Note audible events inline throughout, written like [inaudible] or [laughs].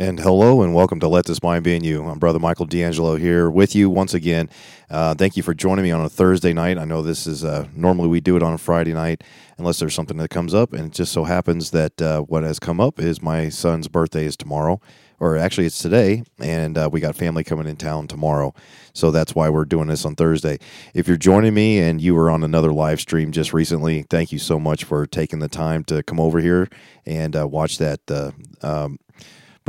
And hello and welcome to Let This Mind Be in You. I'm Brother Michael D'Angelo here with you once again. Uh, thank you for joining me on a Thursday night. I know this is uh, normally we do it on a Friday night unless there's something that comes up. And it just so happens that uh, what has come up is my son's birthday is tomorrow, or actually it's today, and uh, we got family coming in town tomorrow. So that's why we're doing this on Thursday. If you're joining me and you were on another live stream just recently, thank you so much for taking the time to come over here and uh, watch that. Uh, um,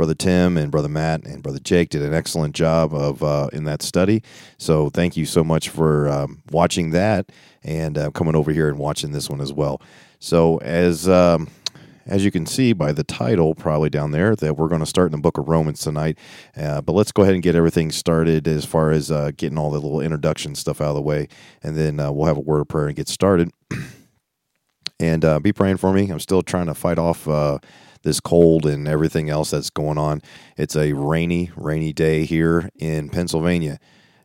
Brother Tim and Brother Matt and Brother Jake did an excellent job of uh, in that study. So thank you so much for um, watching that and uh, coming over here and watching this one as well. So as um, as you can see by the title, probably down there, that we're going to start in the book of Romans tonight. Uh, but let's go ahead and get everything started as far as uh, getting all the little introduction stuff out of the way, and then uh, we'll have a word of prayer and get started. And uh, be praying for me. I'm still trying to fight off this cold and everything else that's going on. It's a rainy, rainy day here in Pennsylvania.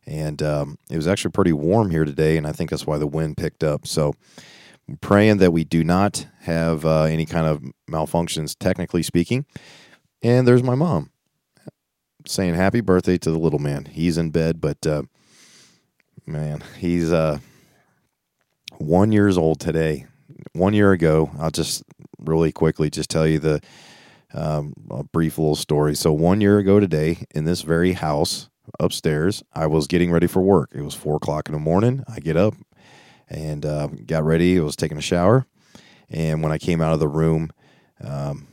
And um, it was actually pretty warm here today, and I think that's why the wind picked up. So, I'm praying that we do not have uh, any kind of malfunctions, technically speaking. And there's my mom saying happy birthday to the little man. He's in bed, but uh, man, he's uh, one years old today. One year ago, I'll just really quickly just tell you the um, a brief little story. So one year ago today, in this very house upstairs, I was getting ready for work. It was four o'clock in the morning. I get up and uh, got ready. I was taking a shower, and when I came out of the room, um,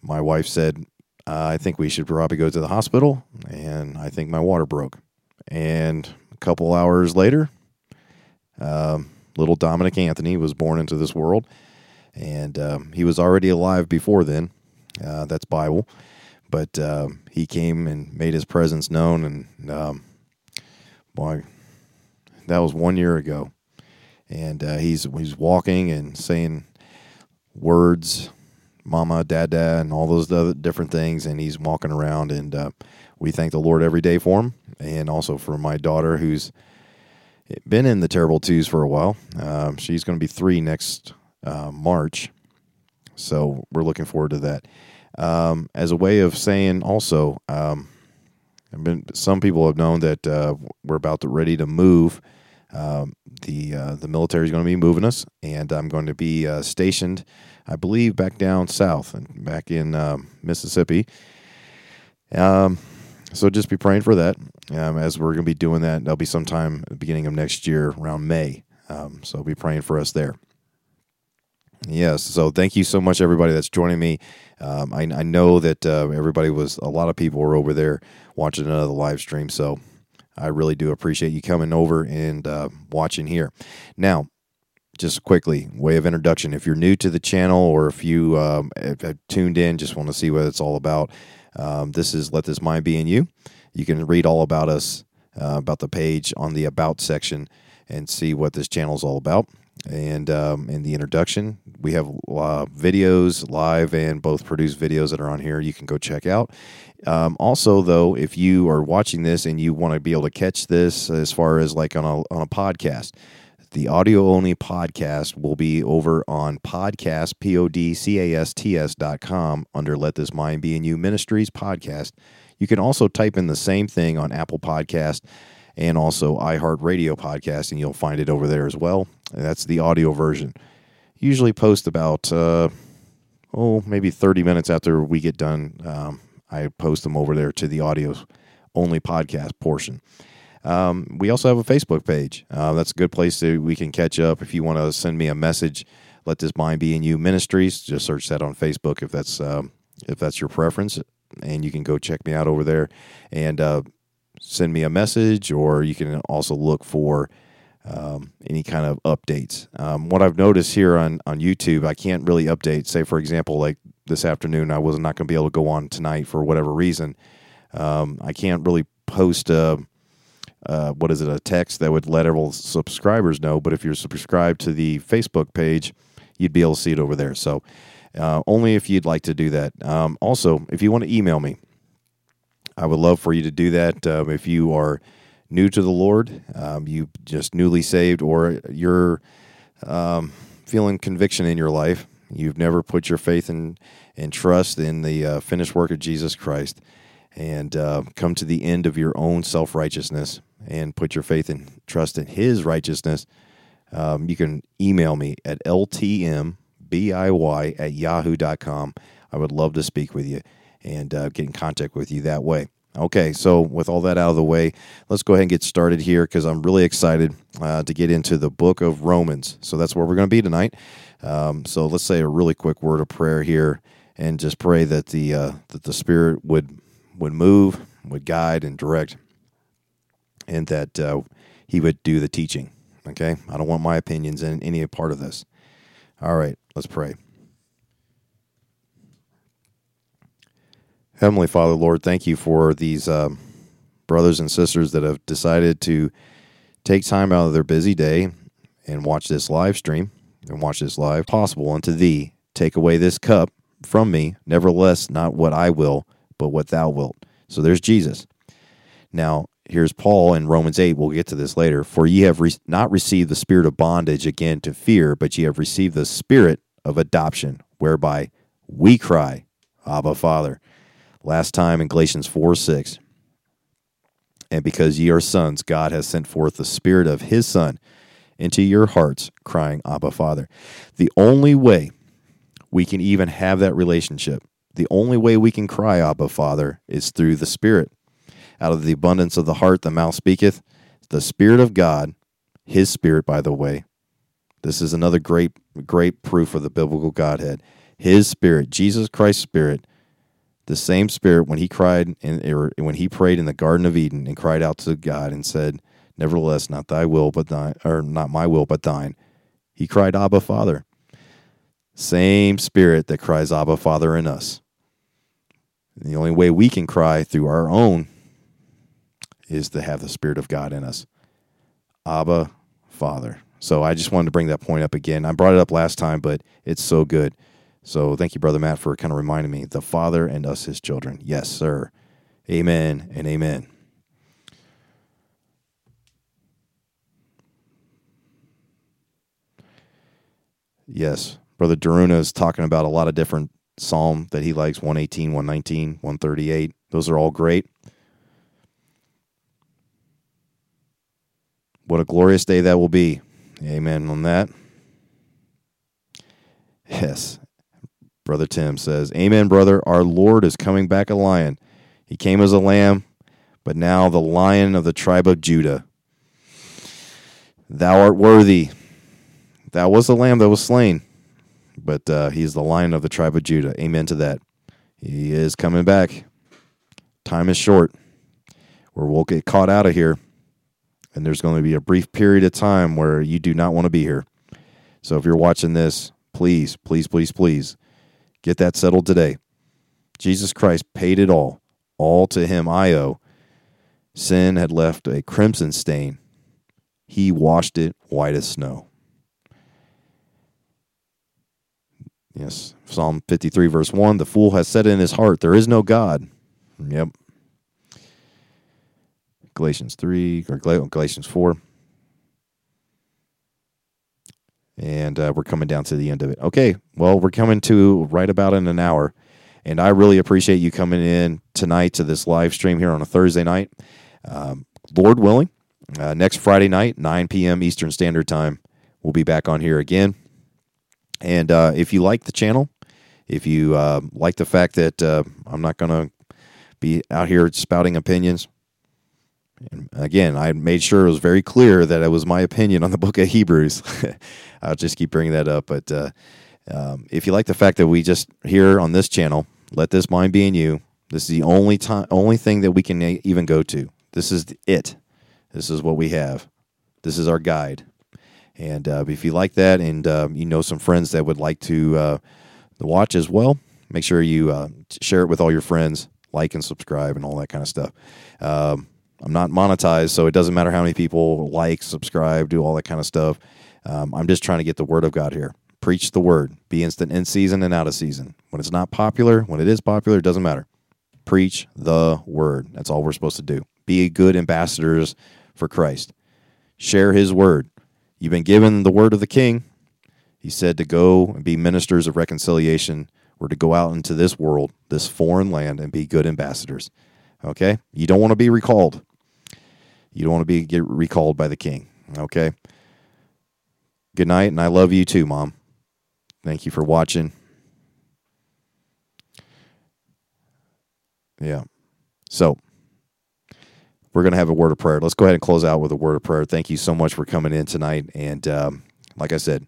my wife said, "I think we should probably go to the hospital." And I think my water broke. And a couple hours later, um, little Dominic Anthony was born into this world and um, he was already alive before then. Uh, that's Bible, but uh, he came and made his presence known, and um, boy, that was one year ago, and uh, he's he's walking and saying words, "Mama," "Dada," and all those other different things, and he's walking around, and uh, we thank the Lord every day for him, and also for my daughter who's been in the terrible twos for a while. Um, she's going to be three next uh, March. So we're looking forward to that. Um, as a way of saying also, um, been, some people have known that uh, we're about to ready to move. Um, the uh, the military is going to be moving us, and I'm going to be uh, stationed, I believe, back down south and back in um, Mississippi. Um, so just be praying for that. Um, as we're going to be doing that, that'll be sometime at the beginning of next year, around May. Um, so be praying for us there. Yes. So thank you so much, everybody that's joining me. Um, I, I, know that uh, everybody was, a lot of people were over there watching another live stream. So I really do appreciate you coming over and uh, watching here. Now, just quickly, way of introduction. If you're new to the channel or if you um, have tuned in, just want to see what it's all about, um, this is Let This Mind Be in You. You can read all about us, uh, about the page on the About section, and see what this channel is all about. And um, in the introduction we have uh, videos live and both produced videos that are on here you can go check out. Um, also though if you are watching this and you want to be able to catch this as far as like on a, on a podcast the audio only podcast will be over on podcast p-o-d-c-a-s-t-s dot com under let this mind be in you ministries podcast you can also type in the same thing on apple podcast and also iHeartRadio podcast, and you'll find it over there as well. And that's the audio version. Usually post about uh, oh maybe 30 minutes after we get done. Um, I post them over there to the audio only podcast portion. Um, we also have a Facebook page. Uh, that's a good place to we can catch up. If you want to send me a message, let this mind be in you ministries. Just search that on Facebook if that's uh, if that's your preference, and you can go check me out over there. And uh, send me a message, or you can also look for um, any kind of updates. Um, what I've noticed here on, on YouTube, I can't really update. Say, for example, like this afternoon, I was not going to be able to go on tonight for whatever reason. Um, I can't really post a, uh, what is it, a text that would let all subscribers know. But if you're subscribed to the Facebook page, you'd be able to see it over there. So uh, only if you'd like to do that. Um, also, if you want to email me, I would love for you to do that. Um, if you are new to the Lord, um, you just newly saved, or you're um, feeling conviction in your life, you've never put your faith and, and trust in the uh, finished work of Jesus Christ, and uh, come to the end of your own self righteousness and put your faith and trust in His righteousness, um, you can email me at ltmbiy at yahoo.com. I would love to speak with you and uh, get in contact with you that way. Okay, so with all that out of the way, let's go ahead and get started here because I'm really excited uh, to get into the book of Romans. So that's where we're going to be tonight. Um, so let's say a really quick word of prayer here and just pray that the uh, that the Spirit would would move, would guide and direct, and that uh, He would do the teaching. Okay, I don't want my opinions in any part of this. All right, let's pray. Heavenly Father, Lord, thank you for these um, brothers and sisters that have decided to take time out of their busy day and watch this live stream and watch this live. Possible unto thee, take away this cup from me. Nevertheless, not what I will, but what thou wilt. So there's Jesus. Now, here's Paul in Romans 8. We'll get to this later. For ye have re- not received the spirit of bondage again to fear, but ye have received the spirit of adoption, whereby we cry, Abba, Father. Last time in Galatians 4 6. And because ye are sons, God has sent forth the Spirit of His Son into your hearts, crying, Abba, Father. The only way we can even have that relationship, the only way we can cry, Abba, Father, is through the Spirit. Out of the abundance of the heart, the mouth speaketh. The Spirit of God, His Spirit, by the way. This is another great, great proof of the biblical Godhead. His Spirit, Jesus Christ's Spirit, the same spirit when he cried in, or when he prayed in the garden of eden and cried out to god and said nevertheless not thy will but thine or not my will but thine he cried abba father same spirit that cries abba father in us the only way we can cry through our own is to have the spirit of god in us abba father so i just wanted to bring that point up again i brought it up last time but it's so good so thank you, Brother Matt, for kind of reminding me the Father and us, his children. Yes, sir. Amen and amen. Yes, Brother Daruna is talking about a lot of different psalm that he likes 118, 119, 138. Those are all great. What a glorious day that will be. Amen on that. Yes, Brother Tim says, Amen, brother. Our Lord is coming back a lion. He came as a lamb, but now the lion of the tribe of Judah. Thou art worthy. Thou was the lamb that was slain, but uh, he is the lion of the tribe of Judah. Amen to that. He is coming back. Time is short, or we'll get caught out of here, and there's going to be a brief period of time where you do not want to be here. So if you're watching this, please, please, please, please Get that settled today. Jesus Christ paid it all. All to him I owe. Sin had left a crimson stain. He washed it white as snow. Yes, Psalm 53, verse 1 The fool has said in his heart, There is no God. Yep. Galatians 3, or Galatians 4. and uh, we're coming down to the end of it. Okay, well, we're coming to right about in an hour, and I really appreciate you coming in tonight to this live stream here on a Thursday night. Um, Lord willing, uh, next Friday night, 9 p.m. Eastern Standard Time, we'll be back on here again. And uh, if you like the channel, if you uh, like the fact that uh, I'm not going to be out here spouting opinions, and again, I made sure it was very clear that it was my opinion on the book of Hebrews. [laughs] I'll just keep bringing that up. But uh, um, if you like the fact that we just here on this channel, let this mind be in you. This is the only time, only thing that we can even go to. This is it. This is what we have. This is our guide. And uh, if you like that, and uh, you know some friends that would like to uh, watch as well, make sure you uh, share it with all your friends, like and subscribe, and all that kind of stuff. Um, I'm not monetized, so it doesn't matter how many people like, subscribe, do all that kind of stuff. Um, I'm just trying to get the word of God here. Preach the word. Be instant in season and out of season. When it's not popular, when it is popular, it doesn't matter. Preach the word. That's all we're supposed to do. Be good ambassadors for Christ. Share his word. You've been given the word of the king. He said to go and be ministers of reconciliation We're to go out into this world, this foreign land, and be good ambassadors. Okay? You don't want to be recalled. You don't want to be get recalled by the king. Okay? Good night, and I love you too, Mom. Thank you for watching. Yeah. So we're going to have a word of prayer. Let's go ahead and close out with a word of prayer. Thank you so much for coming in tonight. And um, like I said,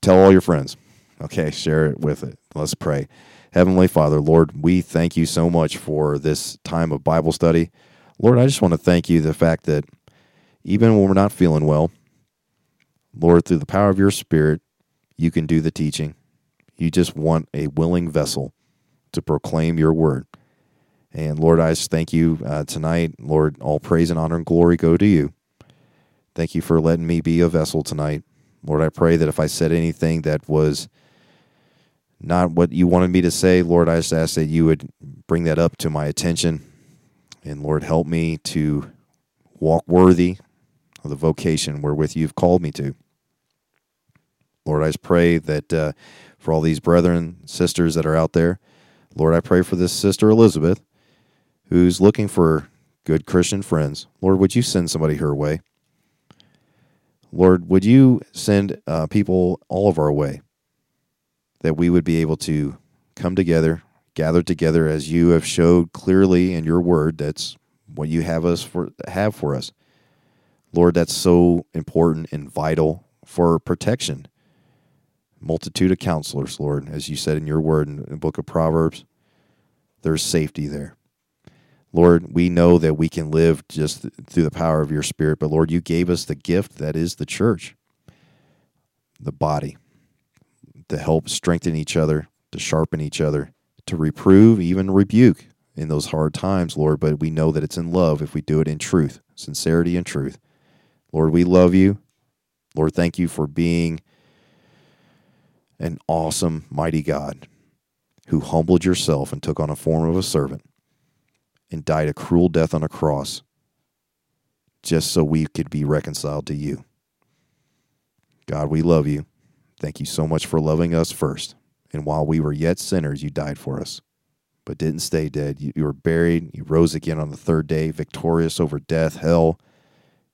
tell all your friends. Okay, share it with it. Let's pray. Heavenly Father, Lord, we thank you so much for this time of Bible study. Lord, I just want to thank you the fact that even when we're not feeling well, Lord, through the power of your Spirit, you can do the teaching. You just want a willing vessel to proclaim your word. And Lord, I just thank you uh, tonight. Lord, all praise and honor and glory go to you. Thank you for letting me be a vessel tonight. Lord, I pray that if I said anything that was not what you wanted me to say, Lord, I just ask that you would bring that up to my attention. And Lord, help me to walk worthy of the vocation wherewith you've called me to. Lord, I just pray that uh, for all these brethren, sisters that are out there, Lord, I pray for this sister Elizabeth who's looking for good Christian friends. Lord, would you send somebody her way? Lord, would you send uh, people all of our way that we would be able to come together, gather together as you have showed clearly in your word. That's what you have us for have for us. Lord, that's so important and vital for protection. Multitude of counselors, Lord, as you said in your word in the book of Proverbs, there's safety there. Lord, we know that we can live just through the power of your Spirit, but Lord, you gave us the gift that is the church, the body, to help strengthen each other, to sharpen each other, to reprove, even rebuke in those hard times, Lord. But we know that it's in love if we do it in truth, sincerity and truth. Lord, we love you. Lord, thank you for being an awesome, mighty God who humbled yourself and took on a form of a servant and died a cruel death on a cross just so we could be reconciled to you. God, we love you. Thank you so much for loving us first. And while we were yet sinners, you died for us, but didn't stay dead. You, you were buried. You rose again on the third day, victorious over death, hell.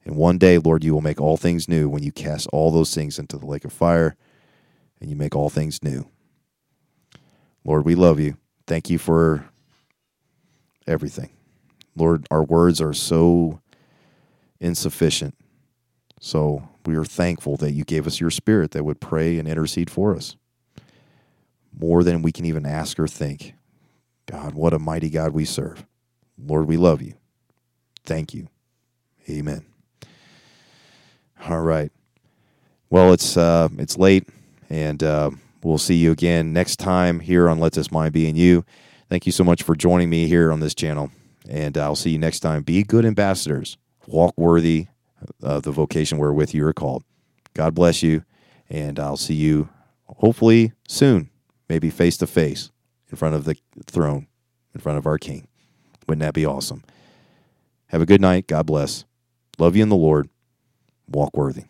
And one day, Lord, you will make all things new when you cast all those things into the lake of fire and you make all things new. Lord, we love you. Thank you for everything. Lord, our words are so insufficient. So we are thankful that you gave us your spirit that would pray and intercede for us more than we can even ask or think. God, what a mighty God we serve. Lord, we love you. Thank you. Amen. All right. Well, it's uh, it's late, and uh, we'll see you again next time here on Let This Mind Be in You. Thank you so much for joining me here on this channel. And I'll see you next time. Be good ambassadors. Walk worthy of the vocation wherewith you are called. God bless you. And I'll see you hopefully soon, maybe face to face in front of the throne, in front of our King. Wouldn't that be awesome? Have a good night. God bless. Love you in the Lord. Walk worthy.